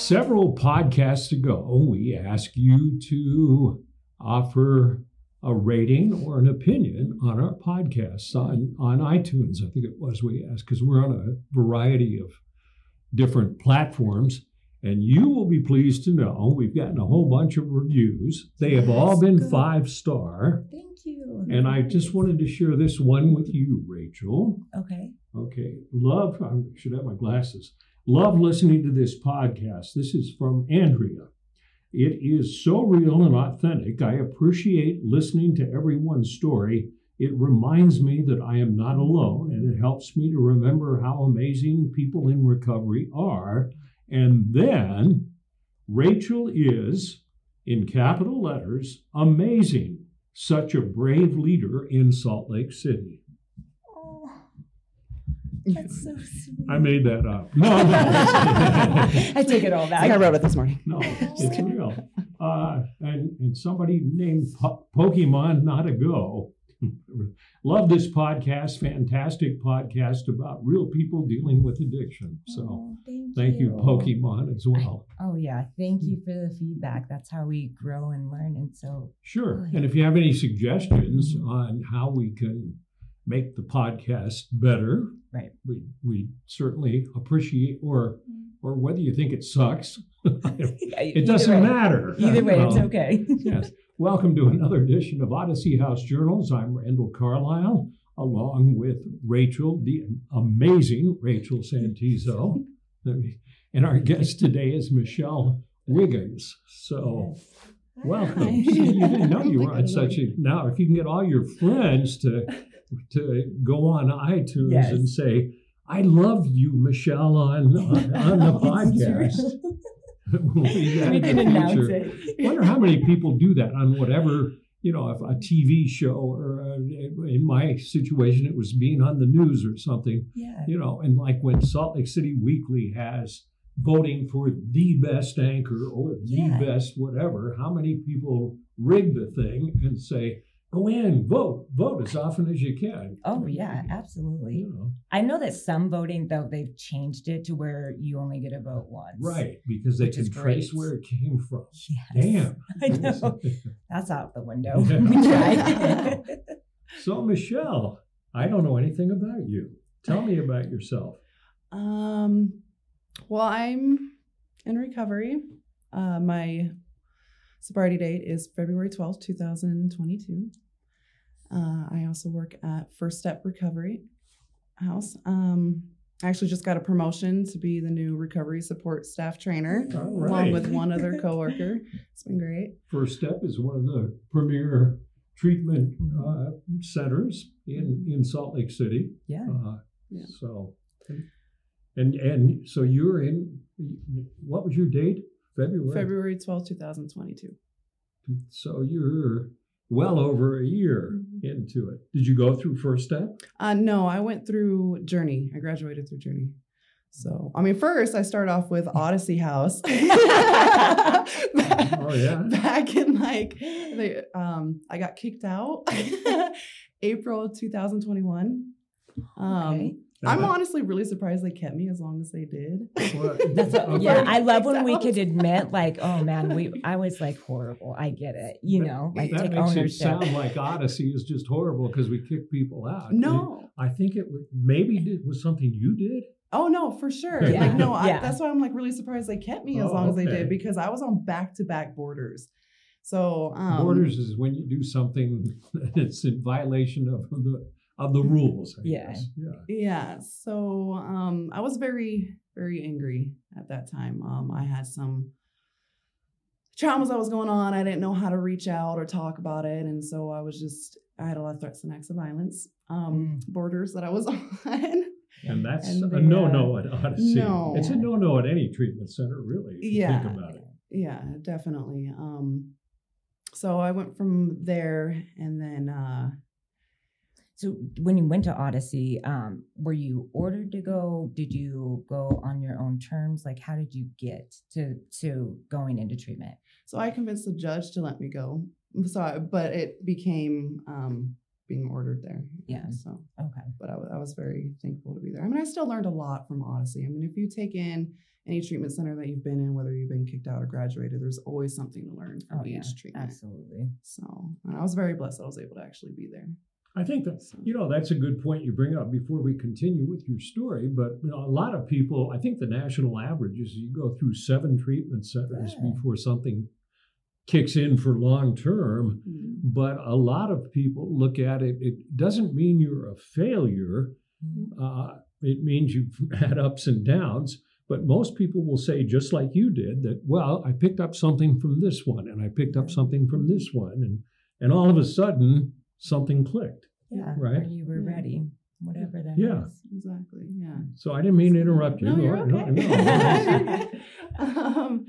Several podcasts ago, we asked you to offer a rating or an opinion on our podcasts on, on iTunes. I think it was we asked because we're on a variety of different platforms. And you will be pleased to know we've gotten a whole bunch of reviews. They have all been good. five star. Thank you. And I just wanted to share this one with you, Rachel. Okay. Okay. Love, I should have my glasses. Love listening to this podcast. This is from Andrea. It is so real and authentic. I appreciate listening to everyone's story. It reminds me that I am not alone, and it helps me to remember how amazing people in recovery are. And then Rachel is, in capital letters, amazing. Such a brave leader in Salt Lake City. Oh, that's so sweet. I made that up. No, no, I take it all back. I wrote it this morning. no, it's real. Uh, and, and somebody named po- Pokemon Not a Go. Love this podcast. Fantastic podcast about real people dealing with addiction. So Oh, thank, thank you, Pokemon, as well. Oh yeah, thank you for the feedback. That's how we grow and learn. And so Sure. And if you have any suggestions on how we can make the podcast better, Right. we, we certainly appreciate, or or whether you think it sucks, it doesn't matter. Either way, it's Um, okay. yes. Welcome to another edition of Odyssey House Journals. I'm Randall Carlisle, along with Rachel, the amazing Rachel Santizo. And our guest today is Michelle Wiggins. So, welcome. See, you didn't know you were on such a. Now, if you can get all your friends to to go on iTunes Yes. and say, I love you, Michelle, on, on, on the podcast. we got we in can announce it. wonder how many people do that on whatever you know if a tv show or uh, in my situation it was being on the news or something Yeah. you know and like when salt lake city weekly has voting for the best anchor or the Yeah. best whatever how many people rig the thing and say go in vote vote as often as you can Oh yeah, absolutely. you know I know that some voting though they've changed it to where you only get to vote once. right because they can trace great. where it came from Yes. damn I know. That's out the window. Yeah. we tried. So, Michelle, I don't know anything about you. Tell me about yourself. Um, well, I'm in recovery. Uh, my sobriety date is February 12th, 2022. Uh, I also work at First Step Recovery House. Um, I actually just got a promotion to be the new recovery support staff trainer, All along with one other coworker. It's been great. First Step is one of the premier treatment uh, centers in, in Salt Lake City. yeah. Uh, Yeah. So, and and so you're in. What was your date? February. February 12th, 2022. So you're well over a year into it. Did you go through First Step? Uh, no, I went through Journey. I graduated through Journey. So, I mean, first I started off with Odyssey House. Oh yeah. Back in like, the, um, I got kicked out April 2021. Um, Okay. I'm honestly really surprised they kept me as long as they did. That's a, okay. yeah. I love when we could admit, like, oh man, we. I was like horrible. I get it. You know, like that take makes ownership. it sound like Odyssey is just horrible because we kick people out. No. I think it was, maybe it was something you did. Oh no, for sure. Yeah. Like no, I, that's why I'm like really surprised they kept me as Oh, long as they did because I was on back to back borders. So um, Borders is when you do something that's in violation of the of the rules. I Yeah. guess. Yeah. Yeah. So um, I was very, very angry at that time. Um, I had some traumas that was going on. I didn't know how to reach out or talk about it, and so I was just I had a lot of threats and acts of violence. Um, Borders that I was on. And that's And a no uh, no at Odyssey. no. It's a no no at any treatment center, really. Yeah. think about it. yeah, definitely. Um, so I went from there, and then uh, So when you went to Odyssey, um, were you ordered to go? Did you go on your own terms? Like, how did you get to to going into treatment? so I convinced the judge to let me go. So, I, but it became um, being ordered there. Yeah. So. Okay. but I, was very thankful to be there. I mean, I still learned a lot from Odyssey. I mean, if you take in any treatment center that you've been in, whether you've been kicked out or graduated, there's always something to learn from Oh, yeah, each treatment. absolutely. So I was very blessed that I was able to actually be there. I think that So, you know that's a good point you bring up before we continue with your story. But you know, a lot of people, I think the national average is you go through seven treatment centers Yeah. before something kicks in for long term. mm, But a lot of people look at it. It doesn't mean you're a failure. Mm-hmm. Uh, it means you've had ups and downs. But most people will say, just like you did, that well, I picked up something from this one, and I picked up something from this one, and and all of a sudden something clicked. Yeah, Right. Or you were Yeah. ready, whatever that is. Yeah. exactly. Yeah. So I didn't mean to interrupt you. No, you're No, okay. no. um,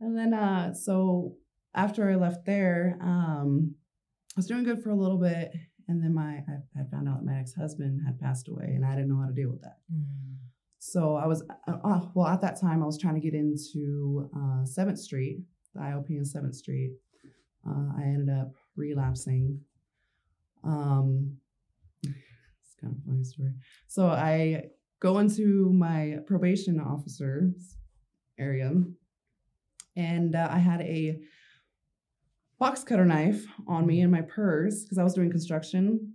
and then, uh, so after I left there, um, I was doing good for a little bit, and then my I, I found out that my ex husband had passed away, and I didn't know how to deal with that. Mm. So I was, uh, uh, well, at that time, I was trying to get into uh, Seventh Street, the IOP in Seventh Street. Uh, I ended up relapsing. Um, it's kind of funny story. So I go into my probation officer's area, and uh, I had a box cutter knife on me in my purse because I was doing construction,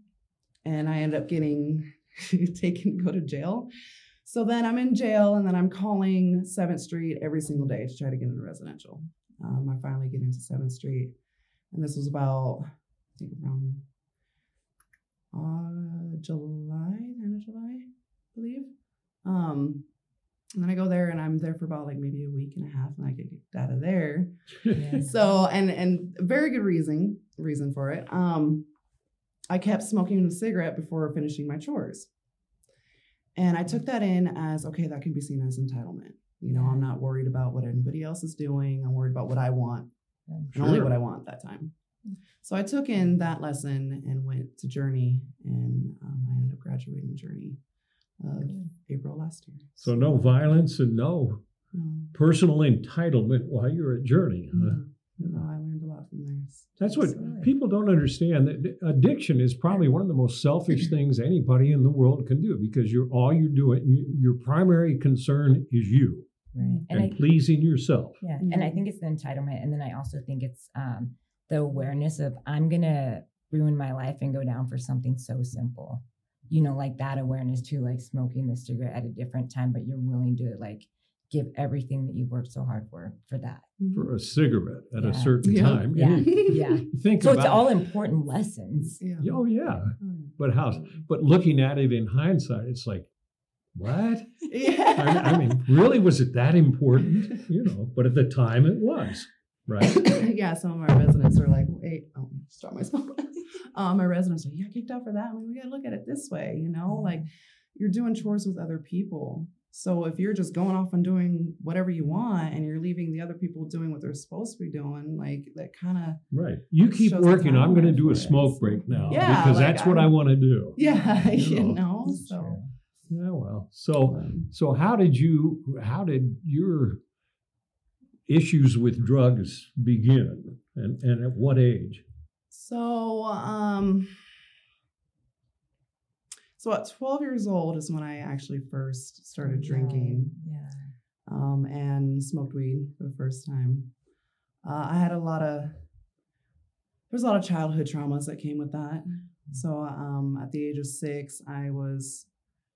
and I ended up getting taken go to jail. So then I'm in jail, and then I'm calling Seventh Street every single day to try to get into residential. Um, I finally get into Seventh Street, and this was about I think around uh, July, end of July, I believe. Um, and then I go there, and I'm there for about like maybe a week and a half, and I get kicked out of there. Yeah. So and and very good reason reason for it. Um, I kept smoking a cigarette before finishing my chores, and I took that in as okay. That can be seen as entitlement. You know, I'm not worried about what anybody else is doing. I'm worried about what I want and only what I want that time. So I took in that lesson and went to Journey, and um, I ended up graduating Journey of April last year. So no violence and no No, personal entitlement while you're at Journey. huh? no, no, I learned a lot from there. That's what Good. people don't understand. That addiction is probably one of the most selfish things anybody in the world can do because you're all you're doing. you- Your primary concern is you Right. and, And I pleasing yourself. Yeah, and I think it's the entitlement, and then I also think it's um, the awareness of I'm gonna ruin my life and go down for something so simple. You know, like that awareness to like smoking the cigarette at a different time, but you're willing to like give everything that you've worked so hard for for that. Mm-hmm. For a cigarette at Yeah. a certain Yeah. time. Yeah, And you yeah. Think So about it's all important lessons. Yeah. Oh yeah, Oh, yeah. but how? But looking at it in hindsight, it's like, what? Yeah. I, I mean, really, was it that important? You know, but at the time, it was. Right. yeah, some of our residents are like, wait, oh, start my smoke. um, my residents are like, yeah, kicked out for that. I mean, we got to look at it this way, you know, like you're doing chores with other people. So if you're just going off and doing whatever you want and you're leaving the other people doing what they're supposed to be doing, like that kind of, Right. You keep working. I'm going to do a smoke break now Yeah, because like, that's what I want to do. yeah, you You know. know. So. Yeah. Well. So um, so how did you? How did your issues with drugs begin, and and at what age? So, um, so at 12 years old is when I actually first started Yeah, drinking Yeah. um, and smoked weed for the first time. Uh, I had a lot of there's a lot of childhood traumas that came with that. So, um, at the age of six, I was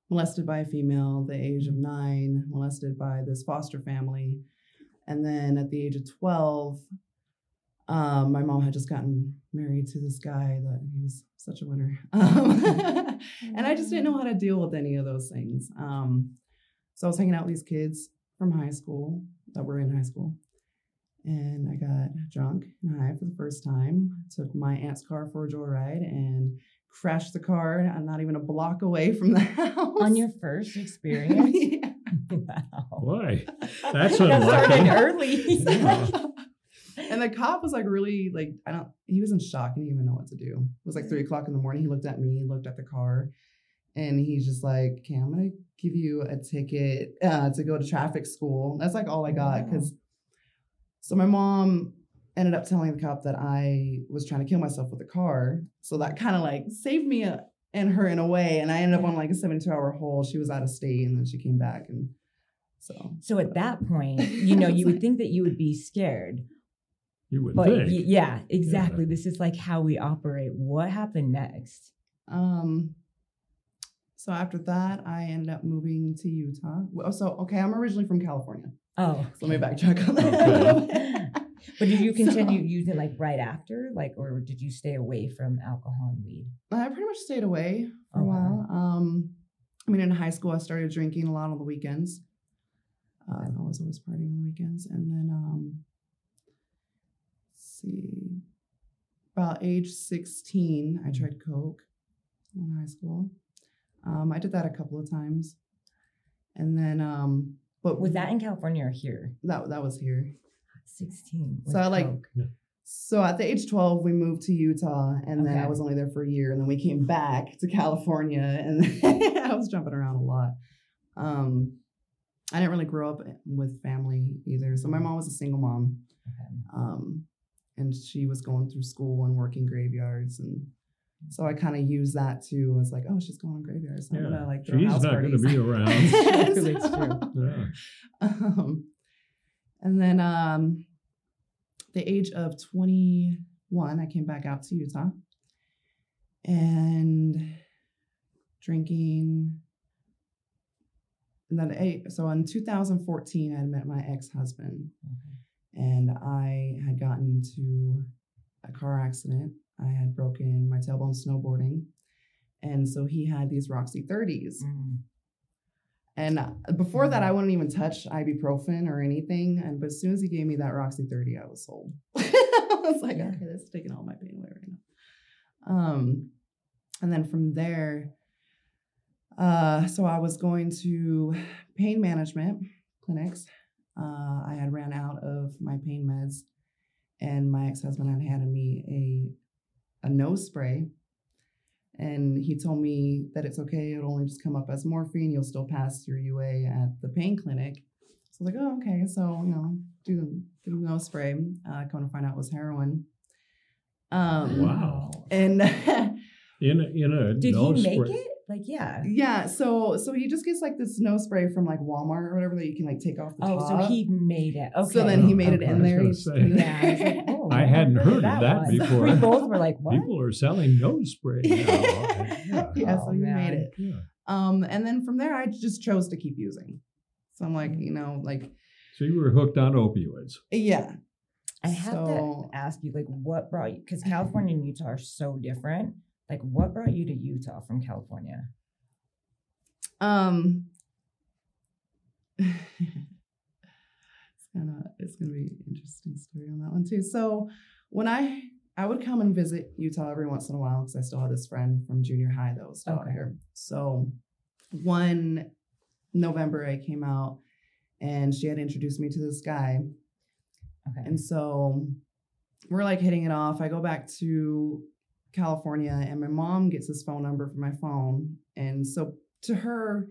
molested by a female. The age of nine, molested by this foster family, and then at the age of 12, um, my mom had just gotten married to this guy that he was such a winner. Um, and I just didn't know how to deal with any of those things. Um, so I was hanging out with these kids from high school that were in high school. And I got drunk and high for the first time. Took my aunt's car for a joyride and crashed the car. I'm not even a block away from the house. On your first experience. Yeah. wow. Why? That's That started unlucky. early. Yeah. and the cop was like really like I don't he was in shock. He didn't even know what to do. It was like three o'clock in the morning. He looked at me, looked at the car, and he's just like, "Okay, I'm gonna give you a ticket uh, to go to traffic school." That's like all I got Wow. because. So my mom ended up telling the cop that I was trying to kill myself with a car. So that kind of like saved me a, and her in a way. And I ended up on like a 72 hour hold. She was out of state and then she came back and So So at that point, you know, you would think that you would be scared, You would but think. y- yeah, exactly. This is like how we operate. What happened next? Um, so after that, I ended up moving to Utah. Well, So okay, I'm originally from California. Oh, So let me backtrack on that Okay. But did you So- continue using like right after, like, or did you stay away from alcohol and weed? I pretty much stayed away for a Okay. while. Um, I mean, in high school, I started drinking a lot on the weekends. Uh, I was always partying on the weekends, and then um, let's see, about age sixteen, I tried coke in high school. Um, I did that a couple of times, and then um, but Was that in California or here? that that was here. 16. So I, like- So at the age 12, we moved to Utah, and then I was only there for a year, and then we came back to California, and I was jumping around a lot. Um, I didn't really grow up with family either, so my mom was a single mom, Okay. um, and she was going through school and working graveyards, and so I kind of used that too. I was like, oh, she's going on graveyards. I'm Yeah. gonna like throw She's house not going to be around. Exactly, it's true. yeah. um, and then um, the age of 21, I came back out to Utah and drinking. And then, eh, so in 2014, I had met my ex husband, and I had gotten into a car accident. I had broken my tailbone snowboarding. And so he had these Roxy 30s. Mm. And uh, before that, I wouldn't even touch ibuprofen or anything. And but as soon as he gave me that Roxy 30, I was sold. I was like, Yeah. okay, this is taking all my pain away right now. Um, and then from there, uh, so I was going to pain management clinics. Uh, I had ran out of my pain meds, and my ex-husband had handed me a a nose spray and he told me that it's okay. It'll only just come up as morphine. You'll still pass your UA at the pain clinic. So I was like, oh, okay. So, you know, do the, do the spray. Uh, come to find out it was heroin. Um, Wow. And you know, in a Did he make spray. it? Like, yeah. yeah, so so he just gets like this nose spray from like Walmart or whatever that you can like take off the Oh, top. so he made it. Okay. So then he made it in there. I was He's- gonna say. Yeah, I like, oh, I hadn't heard of that was. before. We both were like, what? People are selling nose spray now. yeah. yeah, Oh, so he man. made it. Yeah. Um, and then from there, I just chose to keep using. So I'm like, you know, like, So you were hooked on opioids. yeah, I have So- to ask you, like, what brought you? Because California and Utah are so different. Like, what brought you to Utah from California? Um, it's gonna it's gonna be an interesting story on that one too. So when I I would come and visit Utah every once in a while because I still had this friend from junior high that was still out Okay. here. So one November I came out and she had introduced me to this guy Okay. and so we're like hitting it off. I go back to California and my mom gets his phone number from my phone. And so to her,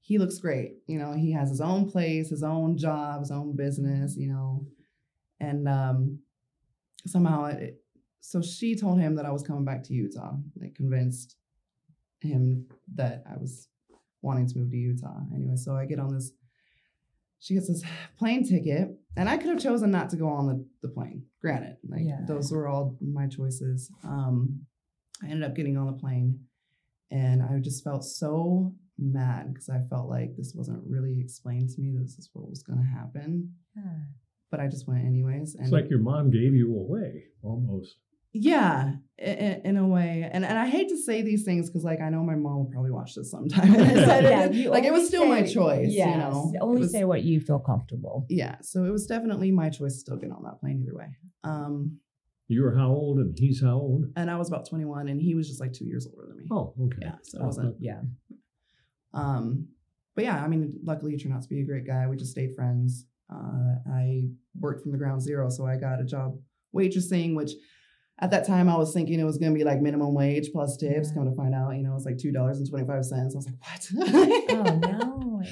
he looks great. You know, he has his own place, his own job, his own business, you know. And um somehow it so she told him that I was coming back to Utah, like convinced him that I was wanting to move to Utah. Anyway, so I get on this she gets this plane ticket and i could have chosen not to go on the, the plane granted like Yeah. those were all my choices um i ended up getting on the plane and i just felt so mad because i felt like this wasn't really explained to me this is what was going to happen Yeah. but i just went anyways and It's like your mom gave you away almost. Yeah in, in a way and, and i hate to say these things because like i know my mom will probably watch this sometime and I said it, Yeah, like it was only still my choice Yes, you know Only was- say what you feel comfortable. yeah so it was definitely my choice to still get on that plane either way um You were how old and he's how old? and i was about 21 and he was just like two years older than me Oh, okay. yeah so it Oh, wasn't Yeah. um but yeah i mean luckily he turned out to be a great guy we just stayed friends uh i worked from the ground zero so i got a job waitressing which at that time i was thinking it was going to be like minimum wage plus tips Yeah. come to find out you know it's like $2.25 i was like what Oh no.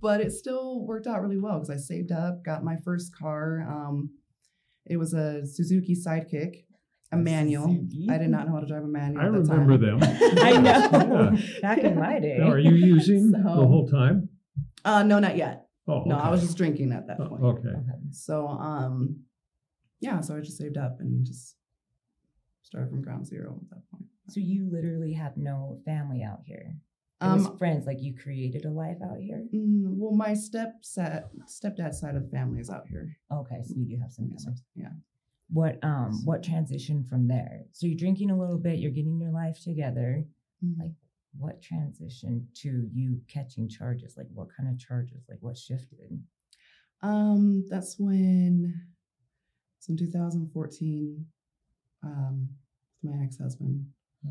But it still worked out really well because I saved up, got my first car. Um, it was a Suzuki Sidekick, a manual. Suzuki? I did not know how to drive a manual. I at the remember time. them. I know. Yeah. Back in my day. Now, are you using the whole time? Uh, no, not yet. Oh, No, I was just drinking at that Oh, point. okay. Okay. So um yeah, so I just saved up and just started from ground zero at that point. So you literally have no family out here. Um friends, like you created a life out here. mm, well my step stepdad's side of the family is out here. Okay, so you do have some family. Yeah. What um what transition from there? So you're drinking a little bit, you're getting your life together. Mm-hmm. Like what transition to you catching charges? Like what kind of charges? Like what shifted? Um, that's when, so in 2014, um, with my ex-husband, Yeah.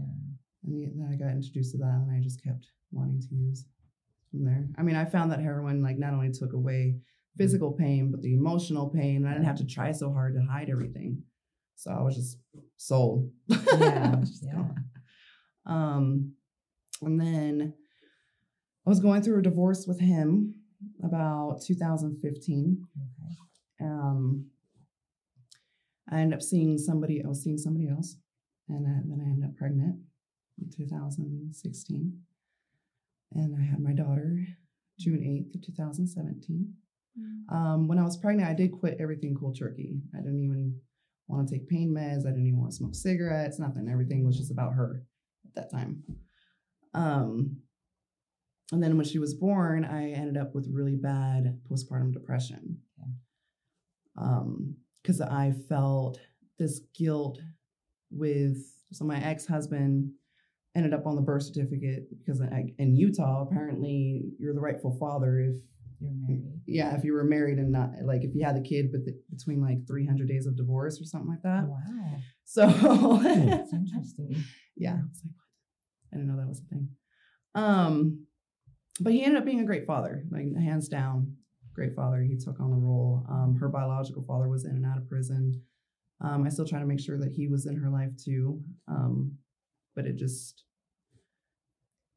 and then I got introduced to that, and I just kept wanting to use from there. I mean, I found that heroin like not only took away physical pain, but the emotional pain. And I didn't have to try so hard to hide everything, so I was just sold. Yeah, just yeah. Um, and then I was going through a divorce with him about 2015 Okay. um, I ended up seeing somebody. I was seeing somebody else, and I, then I ended up pregnant in 2016, and I had my daughter June 8th of 2017. Um, when I was pregnant, I did quit everything cold turkey. I didn't even want to take pain meds. I didn't even want to smoke cigarettes. Nothing. Everything was just about her at that time. Um, and then when she was born, I ended up with really bad postpartum depression. Um, because I felt this guilt with so my ex-husband ended up on the birth certificate because in Utah, apparently you're the rightful father if You're married. yeah, if you were married and not like if you had the kid but between like 300 days of divorce or something like that. Wow. So That's interesting. yeah, I was like, what? I didn't know that was a thing. Um, but he ended up being a great father, like hands down, great father. He took on the role. Um, her biological father was in and out of prison. Um, I still try to make sure that he was in her life too, um, but it just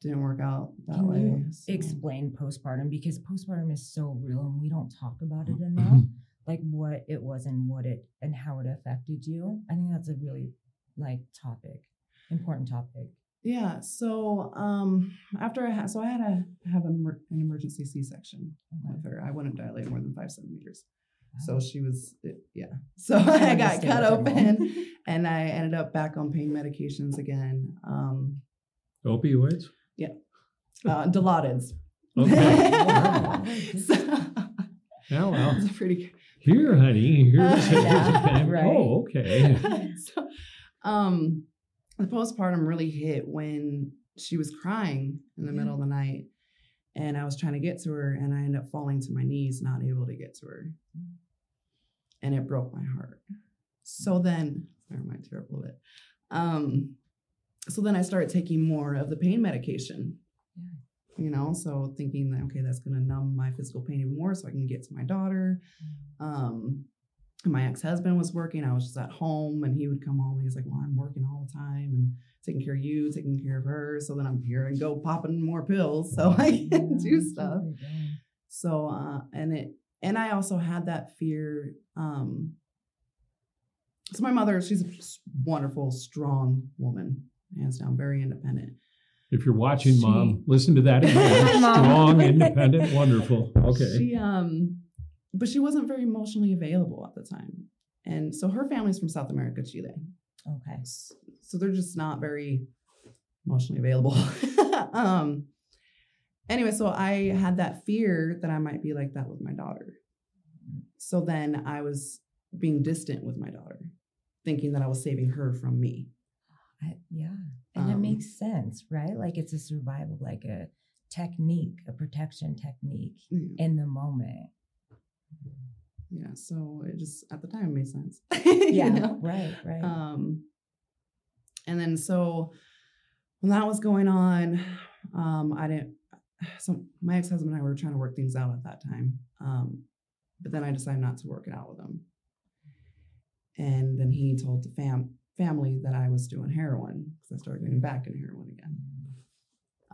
didn't work out that Can way. so- explain postpartum because postpartum is so real and we don't talk about it enough. like what it was and what it and how it affected you. I think that's a really like topic, important topic. Yeah. So um, after I had, so I had to have an, an emergency C-section Okay. with her. I wouldn't dilate more than five centimeters. So she was, it, yeah. So I got cut open and I ended up back on pain medications again. Um, Opioids? Yeah. Uh, Dilaudid. Okay. Wow. so, Yeah, well, it's pretty here, honey. Here's Yeah, right. Oh, okay. so, um, the postpartum really hit when she was crying in the middle of the night, and I was trying to get to her, and I ended up falling to my knees, not able to get to her, and it broke my heart. So then, sorry, I might tear up a little bit. Um, so then I started taking more of the pain medication. You know, so thinking that okay, that's gonna numb my physical pain even more, so I can get to my daughter. Um, and my ex-husband was working. I was just at home, and he would come home. and He's like, "Well, I'm working all the time and taking care of you, taking care of her. So then I'm here and go popping more pills, so I Yeah, can do stuff." it. So, uh, and it, and I also had that fear. Um, so my mother, she's a wonderful, strong woman, hands down, very independent. If you're watching, She- mom, listen to that again. Strong, independent, wonderful. Okay. She um but she wasn't very emotionally available at the time. And so her family's from South America, Chile. Okay. So they're just not very emotionally available. um anyway, so I had that fear that I might be like that with my daughter. So then I was being distant with my daughter, thinking that I was saving her from me. I, yeah. And it Um, makes sense, right? Like it's a survival, like a technique, a protection technique Yeah. in the moment. Yeah, so it just at the time made sense. Yeah. know? Right, right. Um, and then so when that was going on, um, I didn't. So my ex husband and I were trying to work things out at that time, um, but then I decided not to work it out with him. And then he told the fam family that I was doing heroin because I started getting back into heroin again.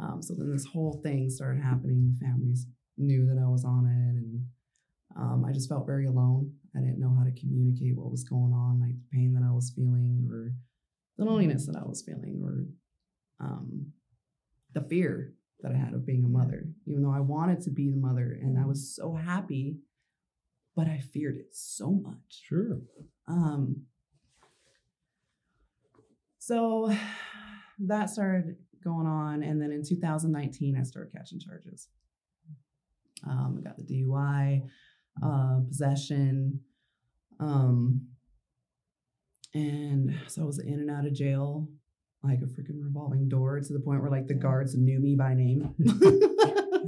Um, so then this whole thing started happening. Families knew that I was on it, and um, I just felt very alone. I didn't know how to communicate what was going on, like the pain that I was feeling, or the loneliness that I was feeling, or um, the fear that I had of being a mother, even though I wanted to be the mother and I was so happy, but I feared it so much. Sure. Um, so that started going on. And then in 2019, I started catching charges. Um, I got the DUI, uh, possession. Um, and so I was in and out of jail like a freaking revolving door to the point where like the guards knew me by name.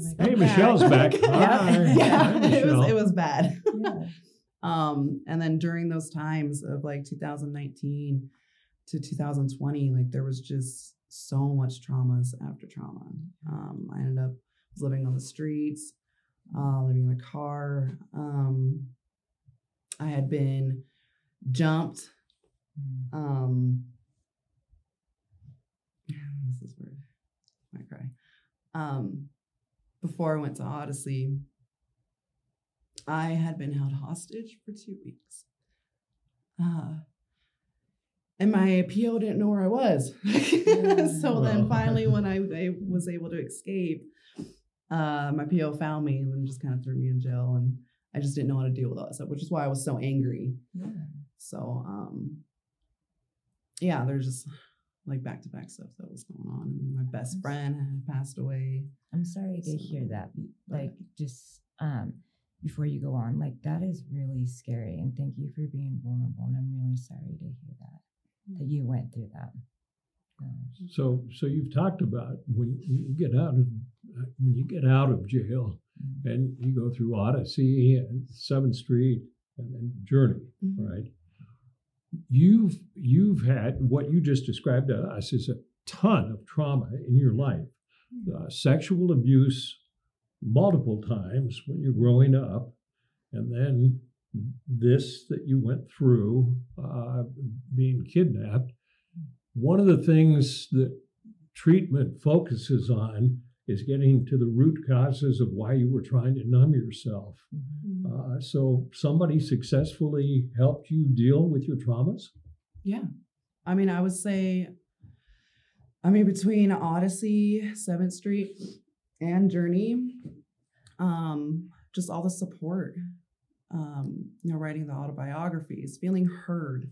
Hey, Michelle's back. Hi. yeah, Hi, it was it was bad. Yeah. Um, and then during those times of like 2019 to 2020, like there was just so much traumas after trauma. Um, I ended up living on the streets, uh, living in a car. Um, I had been jumped. Um, this is where I cry. Um, before I went to Odyssey, I had been held hostage for two weeks. Uh, and my PO didn't know where I was. so then finally, when I, I was able to escape, uh, my PO found me and then just kind of threw me in jail. And I just didn't know how to deal with all that stuff, which is why I was so angry. Yeah. So, um, yeah, there's just like back to back stuff that was going on. And my best I'm friend had passed away. I'm sorry to hear that. be- but- Like, just um, before you go on, like that is really scary. And thank you for being vulnerable. And I'm really sorry to hear that that you went through that. So, so you've talked about when you get out of when you get out of jail mm, and you go through Odyssey and Seventh Street and then Journey, Mhm. right? You've you've had what you just described to us is a ton of trauma in your life, uh, sexual abuse multiple times when you're growing up, and then this that you went through, uh, being kidnapped. One of the things that treatment focuses on is getting to the root causes of why you were trying to numb yourself. mhm. Uh, so somebody successfully helped you deal with your traumas. Yeah. I mean, I would say, I mean, between Odyssey, Seventh Street, and Journey, um, just all the support, um, you know, writing the autobiographies, feeling heard,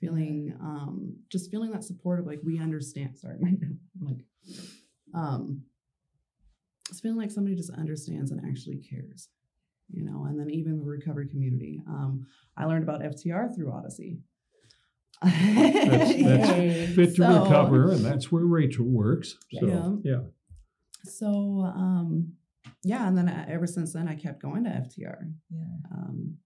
feeling, um, just feeling that support of like, we understand. Sorry, my, I'm like, um, just feeling like somebody just understands and actually cares, you know, and then even the recovery community. Um, I learned about FTR through Odyssey. That's, that's fit to So- recover, and that's where Rachel works. So Yeah. yeah, So um, yeah, and then I, ever since then, I kept going to FTR. Yeah. Um,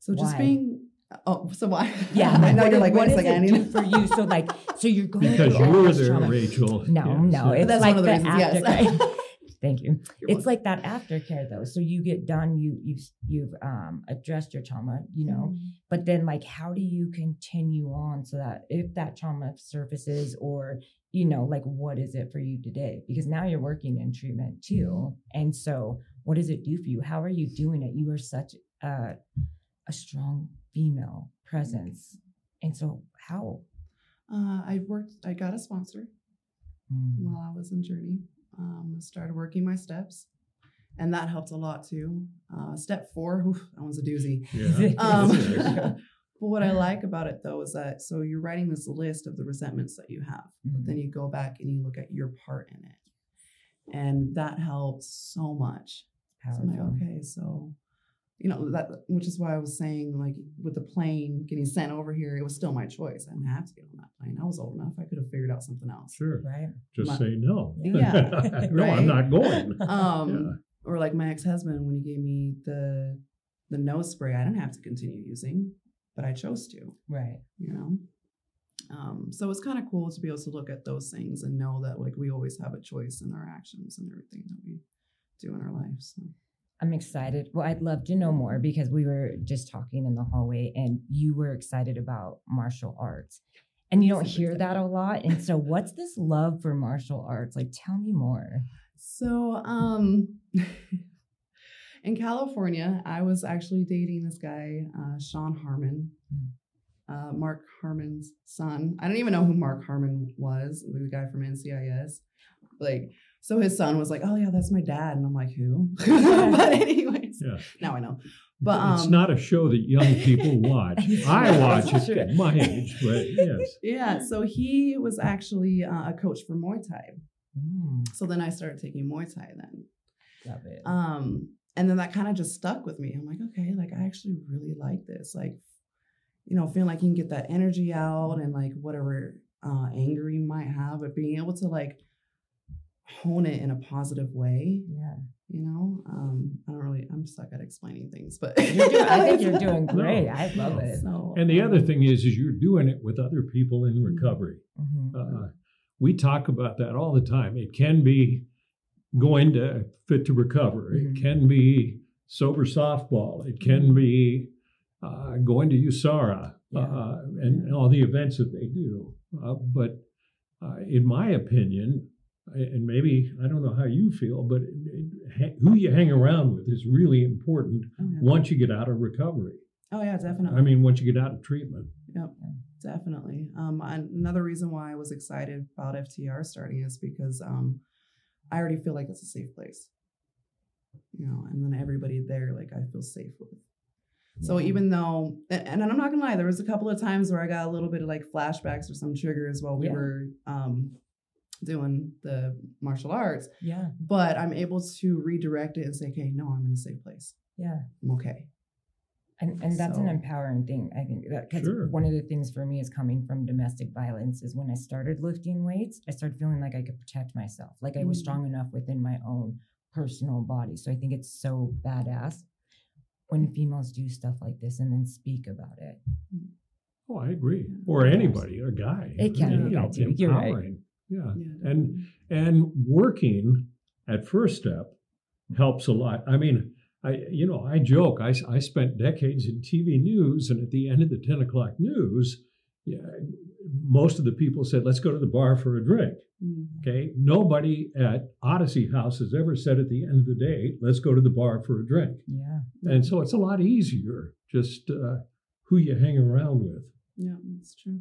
so just being oh, so why? Yeah, I know you're like, what wait a does second, I it need do for you? So like, so you're going because through you all were there, trauma. Rachel. No, Yeah, no, so- it's That's like one of the the reasons, yes. Thank you. You're It's like that aftercare though. So you get done, you you've you've um addressed your trauma, you know, Mm-hmm. but then like how do you continue on so that if that trauma surfaces or you know like what is it for you today because now you're working in treatment too and so what does it do for you how are you doing it you are such a, a strong female presence and so how Uh, I worked. I got a sponsor Mm. while I was in Journey. Um, started working my steps, and that helped a lot too. Uh, step four, oof, that one's a doozy. Yeah. Um, but what I like about it though is that so you're writing this list of the resentments that you have. Mhm. then you go back and you look at your part in it. And that helps so much. So I'm like, okay, so you know, that which is why I was saying, like with the plane getting sent over here, it was still my choice. I didn't have to get on that plane. I was old enough. I could have figured out something else. Sure. right Just My- say no. Yeah, no, right? I'm not going. Um Yeah. or like my ex-husband when he gave me the the nose spray, I didn't have to continue using, but I chose to. right you know um, so it's kind of cool to be able to look at those things and know that like we always have a choice in our actions and everything that we do in our lives so. I'm excited. Well, I'd love to know more because we were just talking in the hallway and you were excited about martial arts. And you don't hear that a lot. And so what's this love for martial arts? Like tell me more. so um in california i was actually dating this guy uh, sean harmon uh, mark harmon's son i don't even know who mark harmon was the guy from ncis like So his son was like, "Oh yeah, that's my dad," and I'm like, "Who?" but anyways, Yeah. now I know. But it's um, not a show that young people watch. I watch it true. at my age, but yes. Yeah, so he was actually uh, a coach for Muay Thai. Mm, So then I started taking Muay Thai then. love it. Um, and then that kind of just stuck with me. I'm like, okay, like I actually really like this. Like, you know, feeling like you can get that energy out and like whatever uh, anger you might have, but being able to like hone it in a positive way, yeah. you know. Um, I don't really, I'm stuck at explaining things, but You're doing, I think you're doing great. No, I love it. So, And the other um, thing is, is you're doing it with other people in recovery. Mhm. Uh, we talk about that all the time. It can be going to fit to recover. Mhm. It can be sober softball. It can be uh, going to USARA Yeah. uh, and all the events that they do. Uh, but uh, in my opinion, and maybe I don't know how you feel, but it, it, who you hang around with is really important oh, yeah. once you get out of recovery. oh yeah, definitely. I mean, once you get out of treatment. Yep, definitely. Um, another reason why I was excited about FTR starting is because um, I already feel like it's a safe place. You know, and then everybody there, like I feel safe with. So even though, and, and I'm not gonna lie, there was a couple of times where I got a little bit of like flashbacks or some triggers while we Yeah. were um, doing the martial arts, Yeah. but I'm able to redirect it and say, okay, no, I'm in a safe place. Yeah. I'm okay. And, and that's an empowering thing. I think that because Sure. one of the things for me is coming from domestic violence is when I started lifting weights, I started feeling like I could protect myself, like I was Mm. strong enough within my own personal body. So I think it's so badass when females do stuff like this and then speak about it. Oh, I agree. Or anybody, a guy. It can you be a know, too. You're right. Yeah. Yeah. And and working at First Step helps a lot. I mean, I you know I joke. I, I spent decades in TV news, and at the end of the ten o'clock news, yeah, most of the people said, "Let's go to the bar for a drink." Mm. Okay, nobody at Odyssey House has ever said at the end of the day, "Let's go to the bar for a drink." Yeah. And so it's a lot easier just uh, who you hang around with. Yeah, that's true.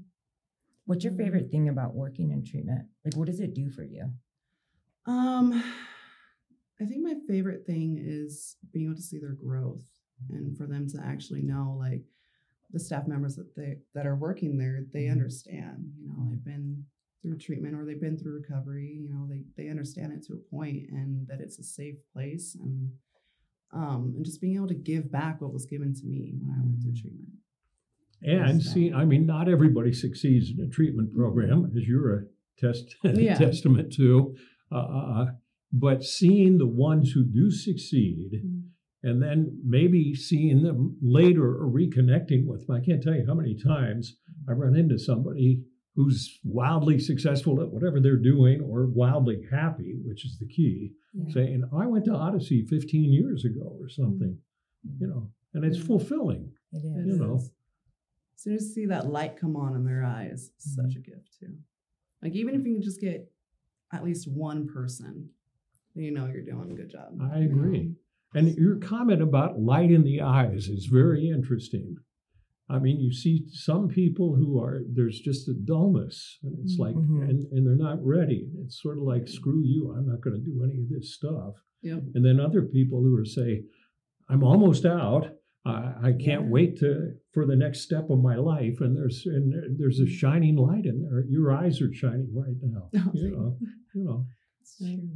What's your favorite thing about working in treatment? Like, what does it do for you? Um, I think my favorite thing is being able to see their growth and for them to actually know, like, the staff members that they that are working there, they Mhm. understand. You know, they've been through treatment or they've been through recovery. You know, they they understand it to a point, and that it's a safe place, and um, and just being able to give back what was given to me when I went through treatment. And see, I mean, not everybody succeeds in a treatment program, as you're a test Yeah. testament to. Uh, uh, uh, but seeing the ones who do succeed, mm-hmm. and then maybe seeing them later or reconnecting with them. I can't tell you how many times I run into somebody who's wildly successful at whatever they're doing or wildly happy, which is the key, Yeah. saying, I went to Odyssey 15 years ago or something, mm-hmm. you know, and it's fulfilling. It It is. You know. As soon as you see that light come on in their eyes, it's such a gift too. Like even if you can just get at least one person, you know you're doing a good job. I agree. And your comment about light in the eyes is very interesting. I mean, you see some people who are, there's just a dullness, and it's like, Mhm. and, and they're not ready. It's sort of like, screw you, I'm not going to do any of this stuff. Yep. And then other people who are say, I'm almost out. I, I can't Yeah. wait to for the next step of my life, and there's and there- there's a shining light in there. Your eyes are shining right now. Oh, You know, you know. True.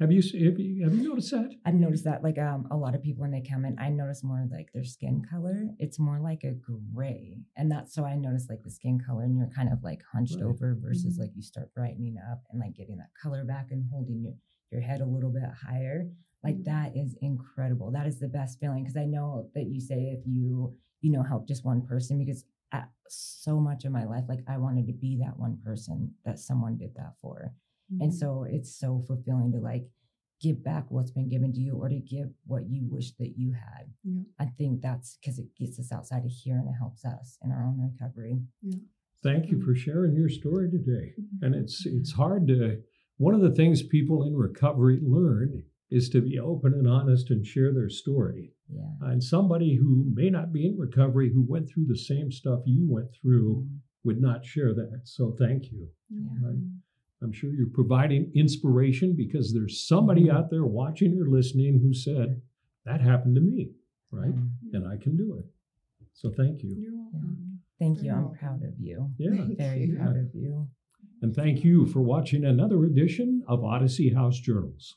Have you have you have you noticed that? I've noticed that like um a lot of people when they come in, I notice more like their skin color. It's more like a gray. And that's so I notice like the skin color and you're kind of like hunched Right. over versus Mhm. like you start brightening up and like getting that color back and holding your, your head a little bit higher. Like Mhm. that is incredible. That is the best feeling. Cause I know that you say if you, you know, help just one person because at so much of my life, like I wanted to be that one person that someone did that for. And Mhm. so it's so fulfilling to like give back what's been given to you or to give what you wish that you had. Yeah. I think that's because it gets us outside of here and it helps us in our own recovery. Yeah. Thank you for sharing your story today. Mhm. And it's it's hard to one of the things people in recovery learn is to be open and honest and share their story. Yeah. And somebody who may not be in recovery who went through the same stuff you went through would not share that. So thank you. Yeah. Right. I'm sure you're providing inspiration because there's somebody Mhm. out there watching or listening who said, That happened to me, right? Yeah. And I can do it. So thank you. You're welcome. Thank you. I'm proud of you. Yeah. Very you. proud of you. And thank you for watching another edition of Odyssey House Journals.